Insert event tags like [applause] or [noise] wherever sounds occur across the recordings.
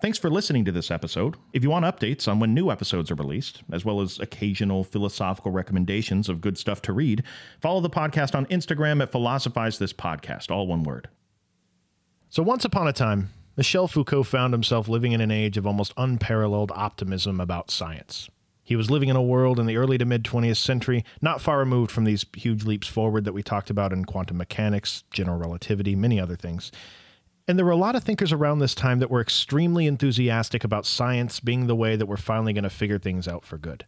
Thanks for listening to this episode. If you want updates on when new episodes are released, as well as occasional philosophical recommendations of good stuff to read, follow the podcast on Instagram at Philosophize This Podcast, all one word. So, once upon a time, Michel Foucault found himself living in an age of almost unparalleled optimism about science. He was living in a world in the early to mid 20th century, not far removed from these huge leaps forward that we talked about in quantum mechanics, general relativity, many other things. And there were a lot of thinkers around this time that were extremely enthusiastic about science being the way that we're finally going to figure things out for good.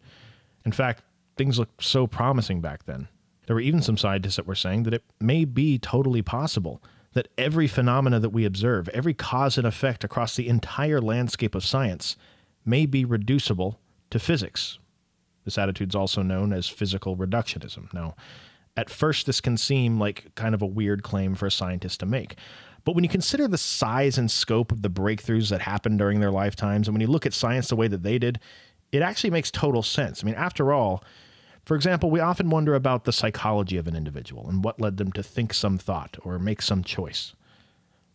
In fact, things looked so promising back then. There were even some scientists that were saying that it may be totally possible that every phenomena that we observe, every cause and effect across the entire landscape of science, may be reducible to physics. This attitude is also known as physical reductionism. Now, at first, this can seem like kind of a weird claim for a scientist to make. But when you consider the size and scope of the breakthroughs that happened during their lifetimes, and when you look at science the way that they did, it actually makes total sense. I mean, after all, for example, we often wonder about the psychology of an individual and what led them to think some thought or make some choice.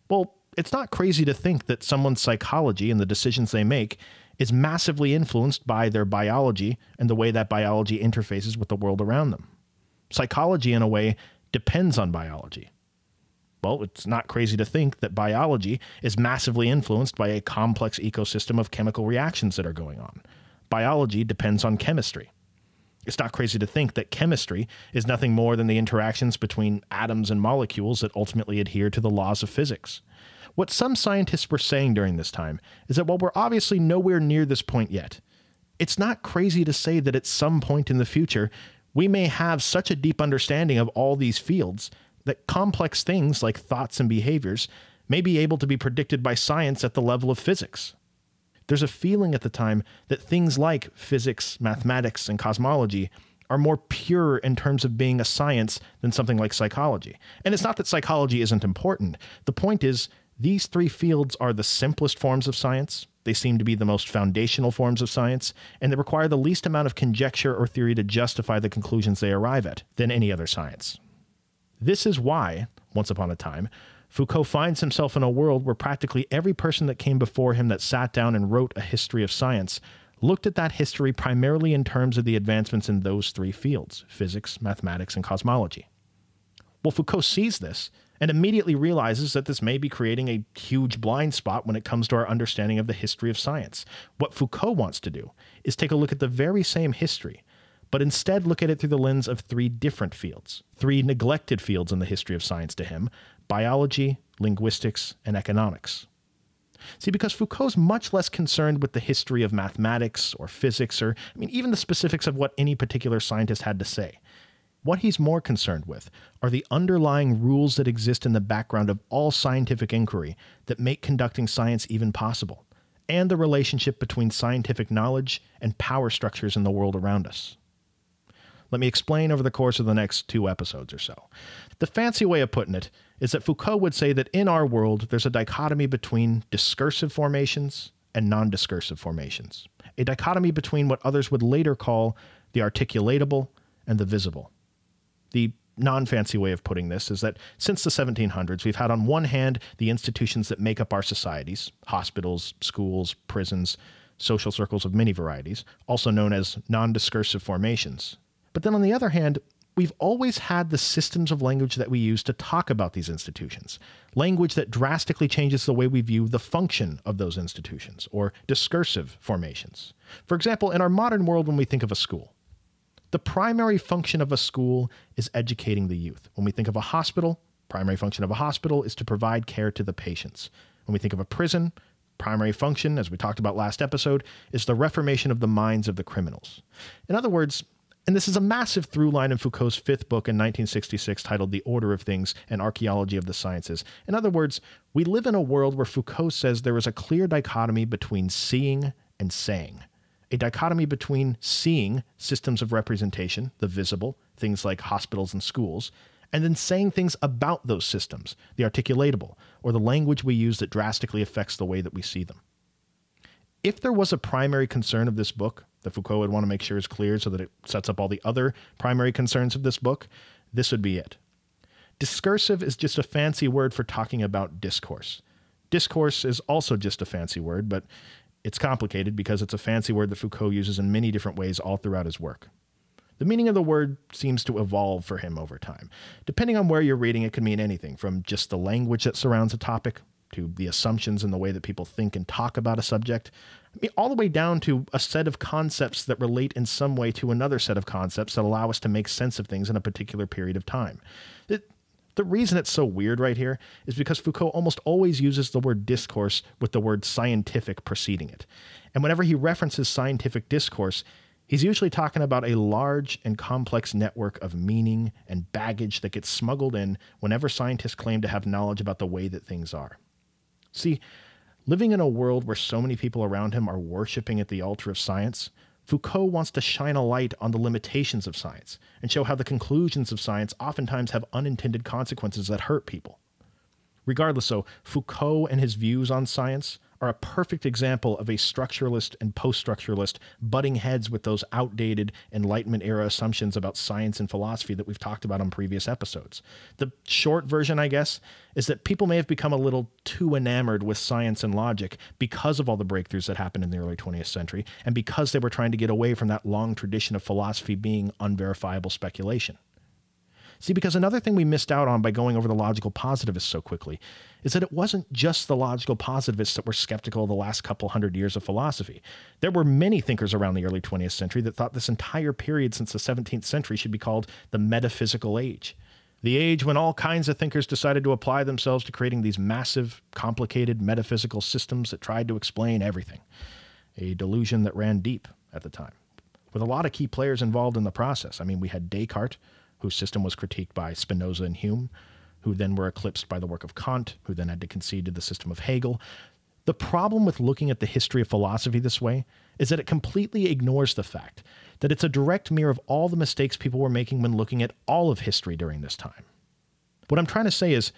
Well, it's not crazy to think that someone's psychology and the decisions they make is massively influenced by their biology and the way that biology interfaces with the world around them. Psychology, in a way, depends on biology. Well, it's not crazy to think that biology is massively influenced by a complex ecosystem of chemical reactions that are going on. Biology depends on chemistry. It's not crazy to think that chemistry is nothing more than the interactions between atoms and molecules that ultimately adhere to the laws of physics. What some scientists were saying during this time is that while we're obviously nowhere near this point yet, it's not crazy to say that at some point in the future, we may have such a deep understanding of all these fields that complex things like thoughts and behaviors may be able to be predicted by science at the level of physics. There's a feeling at the time that things like physics, mathematics, and cosmology are more pure in terms of being a science than something like psychology. And it's not that psychology isn't important. The point is, these three fields are the simplest forms of science. They seem to be the most foundational forms of science, and they require the least amount of conjecture or theory to justify the conclusions they arrive at than any other science. This is why, once upon a time, Foucault finds himself in a world where practically every person that came before him that sat down and wrote a history of science looked at that history primarily in terms of the advancements in those three fields physics, mathematics, and cosmology. Well, Foucault sees this and immediately realizes that this may be creating a huge blind spot when it comes to our understanding of the history of science. What Foucault wants to do is take a look at the very same history but instead look at it through the lens of three different fields, three neglected fields in the history of science to him biology, linguistics, and economics. See, because Foucault's much less concerned with the history of mathematics or physics or, I mean, even the specifics of what any particular scientist had to say. What he's more concerned with are the underlying rules that exist in the background of all scientific inquiry that make conducting science even possible, and the relationship between scientific knowledge and power structures in the world around us. Let me explain over the course of the next two episodes or so. The fancy way of putting it is that Foucault would say that in our world, there's a dichotomy between discursive formations and non discursive formations, a dichotomy between what others would later call the articulatable and the visible. The non fancy way of putting this is that since the 1700s, we've had on one hand the institutions that make up our societies hospitals, schools, prisons, social circles of many varieties, also known as non discursive formations, but then on the other hand, we've always had the systems of language that we use to talk about these institutions. Language that drastically changes the way we view the function of those institutions, or discursive formations. For example, in our modern world, when we think of a school, the primary function of a school is educating the youth. When we think of a hospital, primary function of a hospital is to provide care to the patients. When we think of a prison, primary function, as we talked about last episode, is the reformation of the minds of the criminals. In other words, and this is a massive through line in Foucault's fifth book in 1966 titled The Order of Things and Archaeology of the Sciences. In other words, we live in a world where Foucault says there is a clear dichotomy between seeing and saying. A dichotomy between seeing systems of representation, the visible, things like hospitals and schools, and then saying things about those systems, the articulatable, or the language we use that drastically affects the way that we see them. If there was a primary concern of this book that Foucault would want to make sure is clear so that it sets up all the other primary concerns of this book, this would be it. Discursive is just a fancy word for talking about discourse. Discourse is also just a fancy word, but it's complicated because it's a fancy word that Foucault uses in many different ways all throughout his work. The meaning of the word seems to evolve for him over time. Depending on where you're reading, it can mean anything from just the language that surrounds a topic to the assumptions and the way that people think and talk about a subject, I mean, all the way down to a set of concepts that relate in some way to another set of concepts that allow us to make sense of things in a particular period of time. It, the reason it's so weird right here is because Foucault almost always uses the word discourse with the word scientific preceding it. And whenever he references scientific discourse, he's usually talking about a large and complex network of meaning and baggage that gets smuggled in whenever scientists claim to have knowledge about the way that things are. See, living in a world where so many people around him are worshiping at the altar of science, Foucault wants to shine a light on the limitations of science and show how the conclusions of science oftentimes have unintended consequences that hurt people. Regardless, though, Foucault and his views on science are a perfect example of a structuralist and post structuralist butting heads with those outdated Enlightenment era assumptions about science and philosophy that we've talked about on previous episodes. The short version, I guess, is that people may have become a little too enamored with science and logic because of all the breakthroughs that happened in the early 20th century and because they were trying to get away from that long tradition of philosophy being unverifiable speculation. See, because another thing we missed out on by going over the logical positivists so quickly is that it wasn't just the logical positivists that were skeptical of the last couple hundred years of philosophy. There were many thinkers around the early 20th century that thought this entire period since the 17th century should be called the metaphysical age. The age when all kinds of thinkers decided to apply themselves to creating these massive, complicated metaphysical systems that tried to explain everything. A delusion that ran deep at the time, with a lot of key players involved in the process. I mean, we had Descartes, whose system was critiqued by Spinoza and Hume, who then were eclipsed by the work of Kant, who then had to concede to the system of Hegel. The problem with looking at the history of philosophy this way is that it completely ignores the fact that it's a direct mirror of all the mistakes people were making when looking at all of history during this time. What I'm trying to say is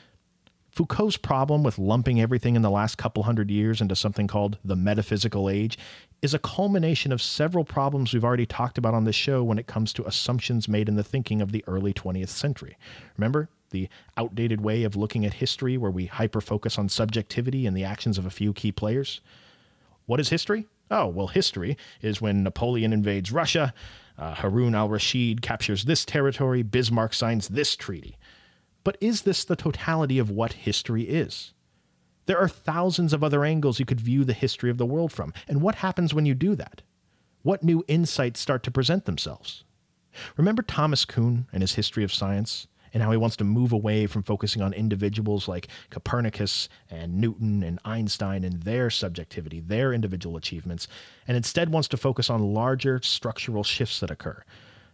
Foucault's problem with lumping everything in the last couple hundred years into something called the metaphysical age is a culmination of several problems we've already talked about on this show when it comes to assumptions made in the thinking of the early 20th century. Remember the outdated way of looking at history where we hyper focus on subjectivity and the actions of a few key players? What is history? Oh, well, history is when Napoleon invades Russia, uh, Harun al Rashid captures this territory, Bismarck signs this treaty. But is this the totality of what history is? There are thousands of other angles you could view the history of the world from. And what happens when you do that? What new insights start to present themselves? Remember Thomas Kuhn and his history of science? and how he wants to move away from focusing on individuals like Copernicus and Newton and Einstein and their subjectivity, their individual achievements, and instead wants to focus on larger structural shifts that occur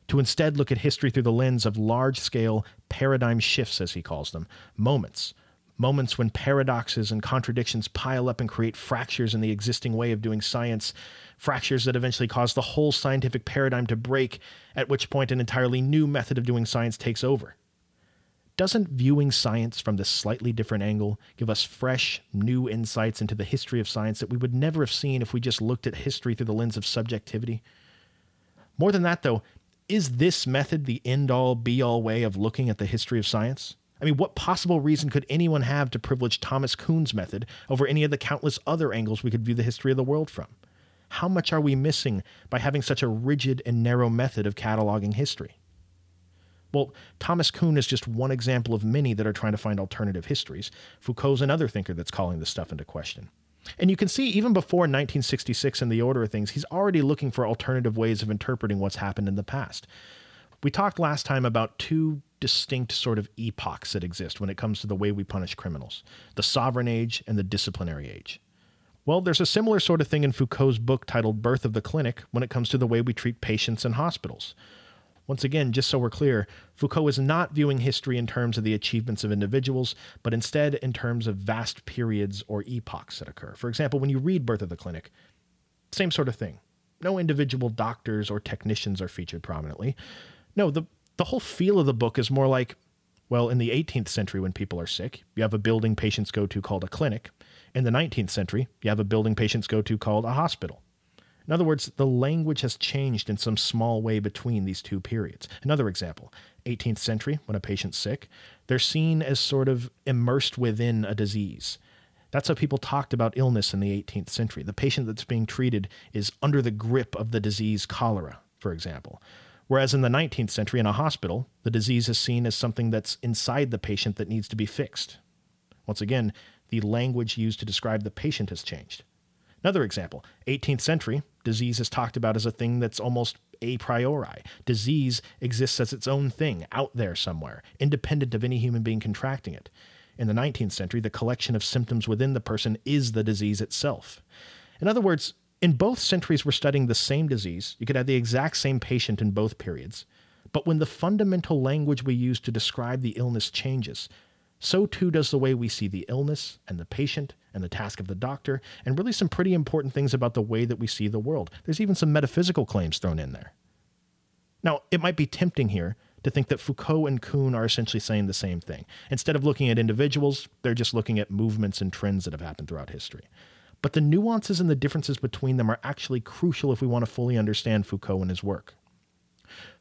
to instead look at history through the lens of large scale paradigm shifts, as he calls them, moments. Moments when paradoxes and contradictions pile up and create fractures in the existing way of doing science, fractures that eventually cause the whole scientific paradigm to break, at which point an entirely new method of doing science takes over. Doesn't viewing science from this slightly different angle give us fresh, new insights into the history of science that we would never have seen if we just looked at history through the lens of subjectivity? More than that, though, is this method the end all be all way of looking at the history of science? I mean, what possible reason could anyone have to privilege Thomas Kuhn's method over any of the countless other angles we could view the history of the world from? How much are we missing by having such a rigid and narrow method of cataloging history? Well, Thomas Kuhn is just one example of many that are trying to find alternative histories. Foucault's another thinker that's calling this stuff into question. And you can see even before 1966 in the order of things, he's already looking for alternative ways of interpreting what's happened in the past. We talked last time about two distinct sort of epochs that exist when it comes to the way we punish criminals the sovereign age and the disciplinary age. Well, there's a similar sort of thing in Foucault's book titled Birth of the Clinic when it comes to the way we treat patients in hospitals. Once again, just so we're clear, Foucault is not viewing history in terms of the achievements of individuals, but instead in terms of vast periods or epochs that occur. For example, when you read Birth of the Clinic, same sort of thing. No individual doctors or technicians are featured prominently. No, the, the whole feel of the book is more like, well, in the 18th century, when people are sick, you have a building patients go to called a clinic. In the 19th century, you have a building patients go to called a hospital. In other words, the language has changed in some small way between these two periods. Another example 18th century, when a patient's sick, they're seen as sort of immersed within a disease. That's how people talked about illness in the 18th century. The patient that's being treated is under the grip of the disease cholera, for example. Whereas in the 19th century, in a hospital, the disease is seen as something that's inside the patient that needs to be fixed. Once again, the language used to describe the patient has changed. Another example 18th century, disease is talked about as a thing that's almost a priori. Disease exists as its own thing, out there somewhere, independent of any human being contracting it. In the 19th century, the collection of symptoms within the person is the disease itself. In other words, in both centuries, we're studying the same disease. You could have the exact same patient in both periods. But when the fundamental language we use to describe the illness changes, so too does the way we see the illness and the patient and the task of the doctor, and really some pretty important things about the way that we see the world. There's even some metaphysical claims thrown in there. Now, it might be tempting here to think that Foucault and Kuhn are essentially saying the same thing. Instead of looking at individuals, they're just looking at movements and trends that have happened throughout history. But the nuances and the differences between them are actually crucial if we want to fully understand Foucault and his work.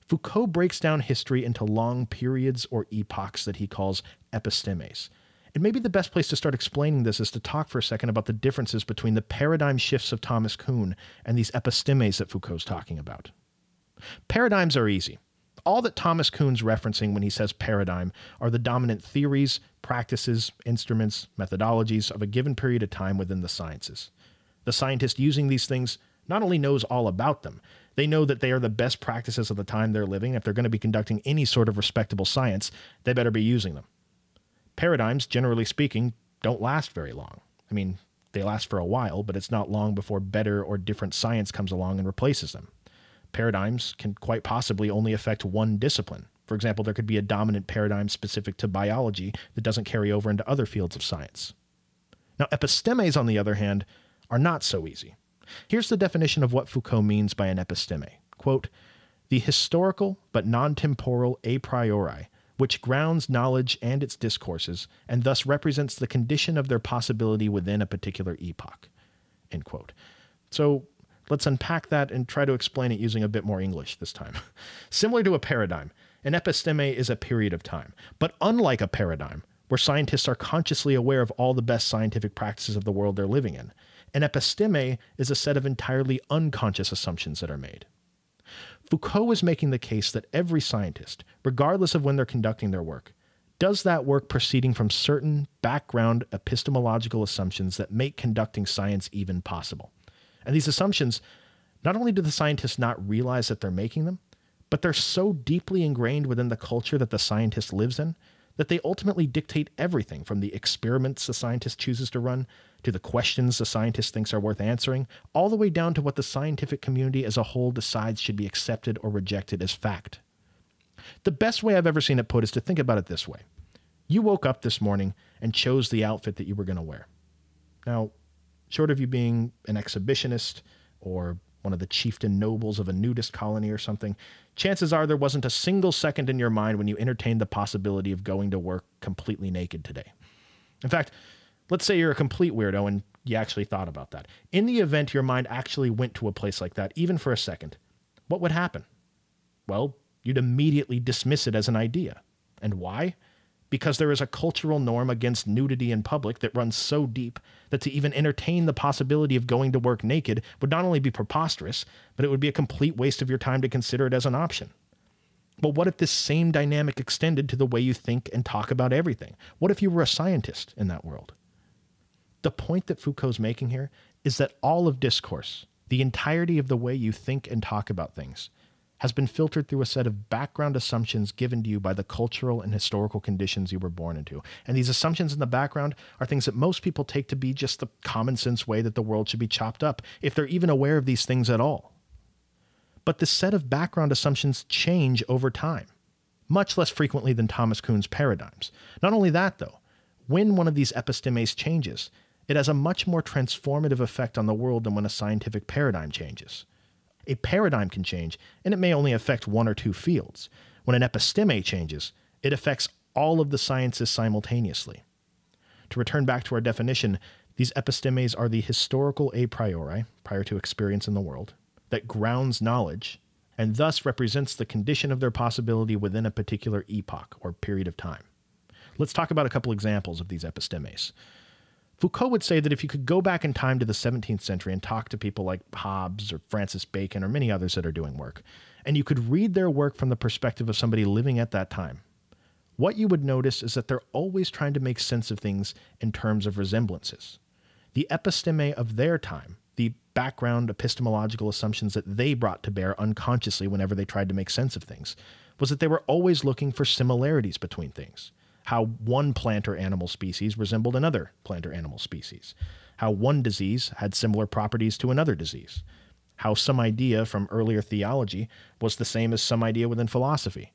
Foucault breaks down history into long periods or epochs that he calls epistemes. And maybe the best place to start explaining this is to talk for a second about the differences between the paradigm shifts of Thomas Kuhn and these epistemes that Foucault's talking about. Paradigms are easy. All that Thomas Kuhn's referencing when he says paradigm are the dominant theories, practices, instruments, methodologies of a given period of time within the sciences. The scientist using these things not only knows all about them, they know that they are the best practices of the time they're living. If they're going to be conducting any sort of respectable science, they better be using them. Paradigms, generally speaking, don't last very long. I mean, they last for a while, but it's not long before better or different science comes along and replaces them. Paradigms can quite possibly only affect one discipline. For example, there could be a dominant paradigm specific to biology that doesn't carry over into other fields of science. Now, epistemes, on the other hand, are not so easy. Here's the definition of what Foucault means by an episteme quote, the historical but non temporal a priori, which grounds knowledge and its discourses, and thus represents the condition of their possibility within a particular epoch. End quote. So let's unpack that and try to explain it using a bit more English this time. [laughs] Similar to a paradigm, an episteme is a period of time. But unlike a paradigm, where scientists are consciously aware of all the best scientific practices of the world they're living in, an episteme is a set of entirely unconscious assumptions that are made. Foucault is making the case that every scientist, regardless of when they're conducting their work, does that work proceeding from certain background epistemological assumptions that make conducting science even possible. And these assumptions, not only do the scientists not realize that they're making them, but they're so deeply ingrained within the culture that the scientist lives in that they ultimately dictate everything from the experiments the scientist chooses to run to the questions the scientist thinks are worth answering, all the way down to what the scientific community as a whole decides should be accepted or rejected as fact. The best way I've ever seen it put is to think about it this way You woke up this morning and chose the outfit that you were going to wear. Now, short of you being an exhibitionist or one of the chieftain nobles of a nudist colony or something, chances are there wasn't a single second in your mind when you entertained the possibility of going to work completely naked today. In fact, let's say you're a complete weirdo and you actually thought about that. In the event your mind actually went to a place like that, even for a second, what would happen? Well, you'd immediately dismiss it as an idea. And why? Because there is a cultural norm against nudity in public that runs so deep that to even entertain the possibility of going to work naked would not only be preposterous, but it would be a complete waste of your time to consider it as an option. But what if this same dynamic extended to the way you think and talk about everything? What if you were a scientist in that world? The point that Foucault's making here is that all of discourse, the entirety of the way you think and talk about things, has been filtered through a set of background assumptions given to you by the cultural and historical conditions you were born into. And these assumptions in the background are things that most people take to be just the common sense way that the world should be chopped up, if they're even aware of these things at all. But this set of background assumptions change over time, much less frequently than Thomas Kuhn's paradigms. Not only that, though, when one of these epistemes changes, it has a much more transformative effect on the world than when a scientific paradigm changes. A paradigm can change, and it may only affect one or two fields. When an episteme changes, it affects all of the sciences simultaneously. To return back to our definition, these epistemes are the historical a priori, prior to experience in the world, that grounds knowledge and thus represents the condition of their possibility within a particular epoch or period of time. Let's talk about a couple examples of these epistemes. Foucault would say that if you could go back in time to the 17th century and talk to people like Hobbes or Francis Bacon or many others that are doing work, and you could read their work from the perspective of somebody living at that time, what you would notice is that they're always trying to make sense of things in terms of resemblances. The episteme of their time, the background epistemological assumptions that they brought to bear unconsciously whenever they tried to make sense of things, was that they were always looking for similarities between things. How one plant or animal species resembled another plant or animal species. How one disease had similar properties to another disease. How some idea from earlier theology was the same as some idea within philosophy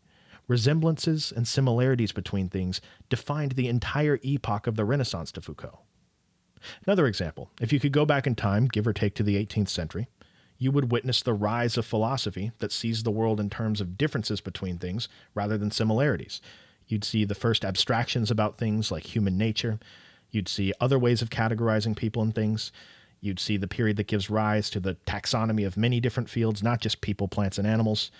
resemblances and similarities between things defined the entire epoch of the Renaissance to Foucault. Another example if you could go back in time, give or take to the 18th century, you would witness the rise of philosophy that sees the world in terms of differences between things rather than similarities. You'd see the first abstractions about things like human nature. You'd see other ways of categorizing people and things. You'd see the period that gives rise to the taxonomy of many different fields, not just people, plants, and animals.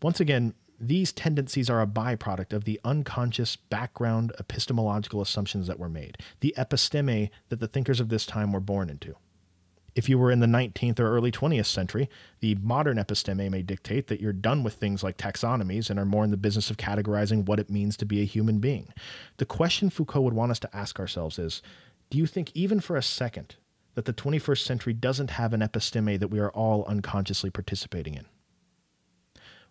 Once again, these tendencies are a byproduct of the unconscious background epistemological assumptions that were made, the episteme that the thinkers of this time were born into. If you were in the 19th or early 20th century, the modern episteme may dictate that you're done with things like taxonomies and are more in the business of categorizing what it means to be a human being. The question Foucault would want us to ask ourselves is do you think, even for a second, that the 21st century doesn't have an episteme that we are all unconsciously participating in?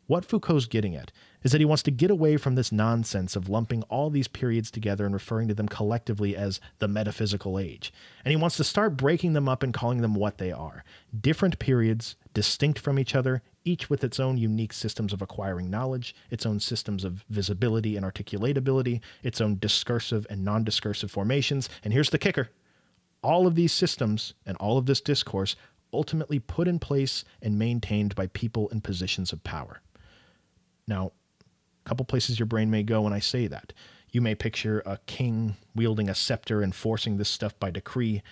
What Foucault's getting at is that he wants to get away from this nonsense of lumping all these periods together and referring to them collectively as the metaphysical age. And he wants to start breaking them up and calling them what they are different periods, distinct from each other, each with its own unique systems of acquiring knowledge, its own systems of visibility and articulatability, its own discursive and non discursive formations. And here's the kicker all of these systems and all of this discourse ultimately put in place and maintained by people in positions of power. Now, a couple places your brain may go when I say that. You may picture a king wielding a scepter and forcing this stuff by decree.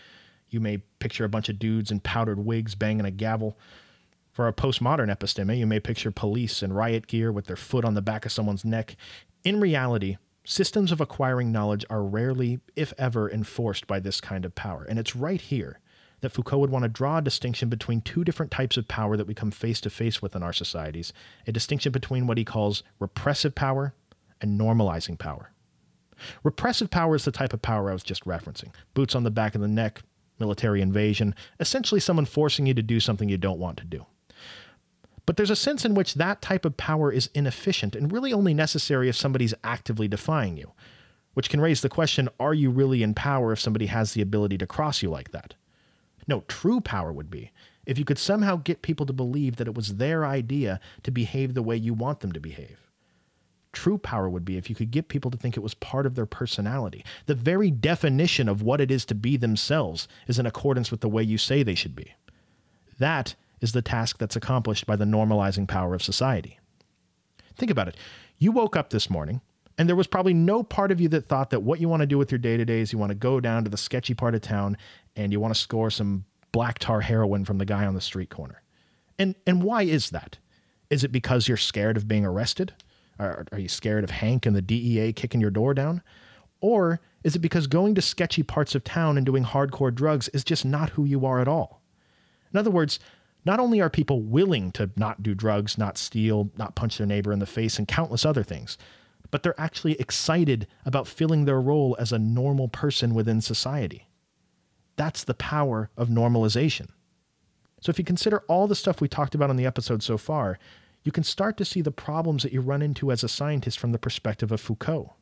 You may picture a bunch of dudes in powdered wigs banging a gavel. For a postmodern episteme, you may picture police in riot gear with their foot on the back of someone's neck. In reality, systems of acquiring knowledge are rarely, if ever, enforced by this kind of power. And it's right here that Foucault would want to draw a distinction between two different types of power that we come face to face with in our societies a distinction between what he calls repressive power and normalizing power. Repressive power is the type of power I was just referencing boots on the back of the neck, military invasion, essentially someone forcing you to do something you don't want to do. But there's a sense in which that type of power is inefficient and really only necessary if somebody's actively defying you, which can raise the question are you really in power if somebody has the ability to cross you like that? No, true power would be if you could somehow get people to believe that it was their idea to behave the way you want them to behave. True power would be if you could get people to think it was part of their personality. The very definition of what it is to be themselves is in accordance with the way you say they should be. That is the task that's accomplished by the normalizing power of society. Think about it. You woke up this morning, and there was probably no part of you that thought that what you want to do with your day to day is you want to go down to the sketchy part of town and you want to score some black tar heroin from the guy on the street corner. And and why is that? Is it because you're scared of being arrested? Are, are you scared of Hank and the DEA kicking your door down? Or is it because going to sketchy parts of town and doing hardcore drugs is just not who you are at all? In other words, not only are people willing to not do drugs, not steal, not punch their neighbor in the face, and countless other things, but they're actually excited about filling their role as a normal person within society. That's the power of normalization. So, if you consider all the stuff we talked about in the episode so far, you can start to see the problems that you run into as a scientist from the perspective of Foucault.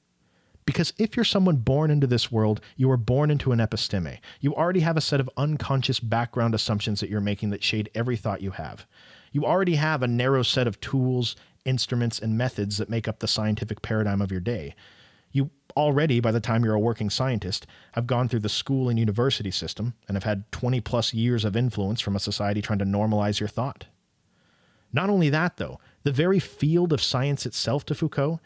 Because if you're someone born into this world, you are born into an episteme. You already have a set of unconscious background assumptions that you're making that shade every thought you have. You already have a narrow set of tools, instruments, and methods that make up the scientific paradigm of your day. You already, by the time you're a working scientist, have gone through the school and university system and have had 20 plus years of influence from a society trying to normalize your thought. Not only that, though, the very field of science itself to Foucault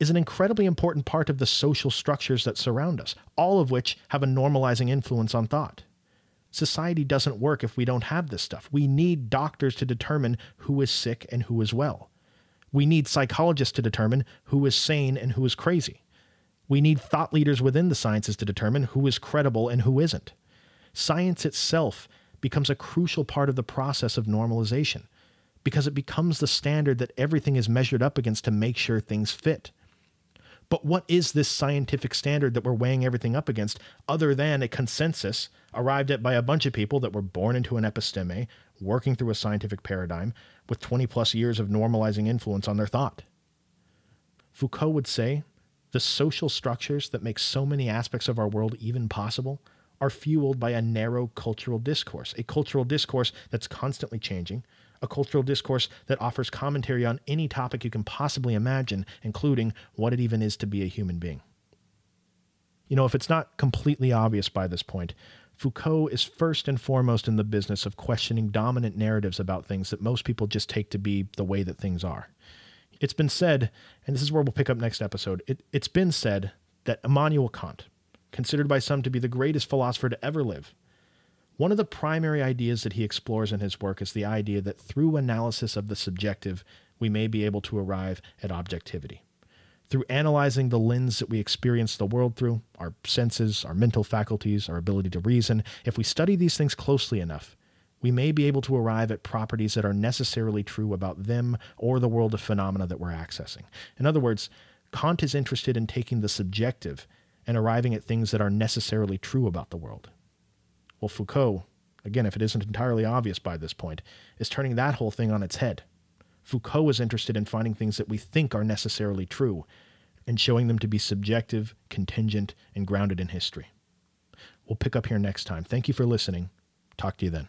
is an incredibly important part of the social structures that surround us, all of which have a normalizing influence on thought. Society doesn't work if we don't have this stuff. We need doctors to determine who is sick and who is well. We need psychologists to determine who is sane and who is crazy. We need thought leaders within the sciences to determine who is credible and who isn't. Science itself becomes a crucial part of the process of normalization because it becomes the standard that everything is measured up against to make sure things fit. But what is this scientific standard that we're weighing everything up against other than a consensus arrived at by a bunch of people that were born into an episteme, working through a scientific paradigm with 20 plus years of normalizing influence on their thought? Foucault would say the social structures that make so many aspects of our world even possible are fueled by a narrow cultural discourse, a cultural discourse that's constantly changing, a cultural discourse that offers commentary on any topic you can possibly imagine, including what it even is to be a human being. You know, if it's not completely obvious by this point, Foucault is first and foremost in the business of questioning dominant narratives about things that most people just take to be the way that things are. It's been said, and this is where we'll pick up next episode, it, it's been said that Immanuel Kant, considered by some to be the greatest philosopher to ever live, one of the primary ideas that he explores in his work is the idea that through analysis of the subjective, we may be able to arrive at objectivity. Through analyzing the lens that we experience the world through, our senses, our mental faculties, our ability to reason, if we study these things closely enough, we may be able to arrive at properties that are necessarily true about them or the world of phenomena that we're accessing. In other words, Kant is interested in taking the subjective and arriving at things that are necessarily true about the world. Well, Foucault, again, if it isn't entirely obvious by this point, is turning that whole thing on its head. Foucault is interested in finding things that we think are necessarily true and showing them to be subjective, contingent, and grounded in history. We'll pick up here next time. Thank you for listening. Talk to you then.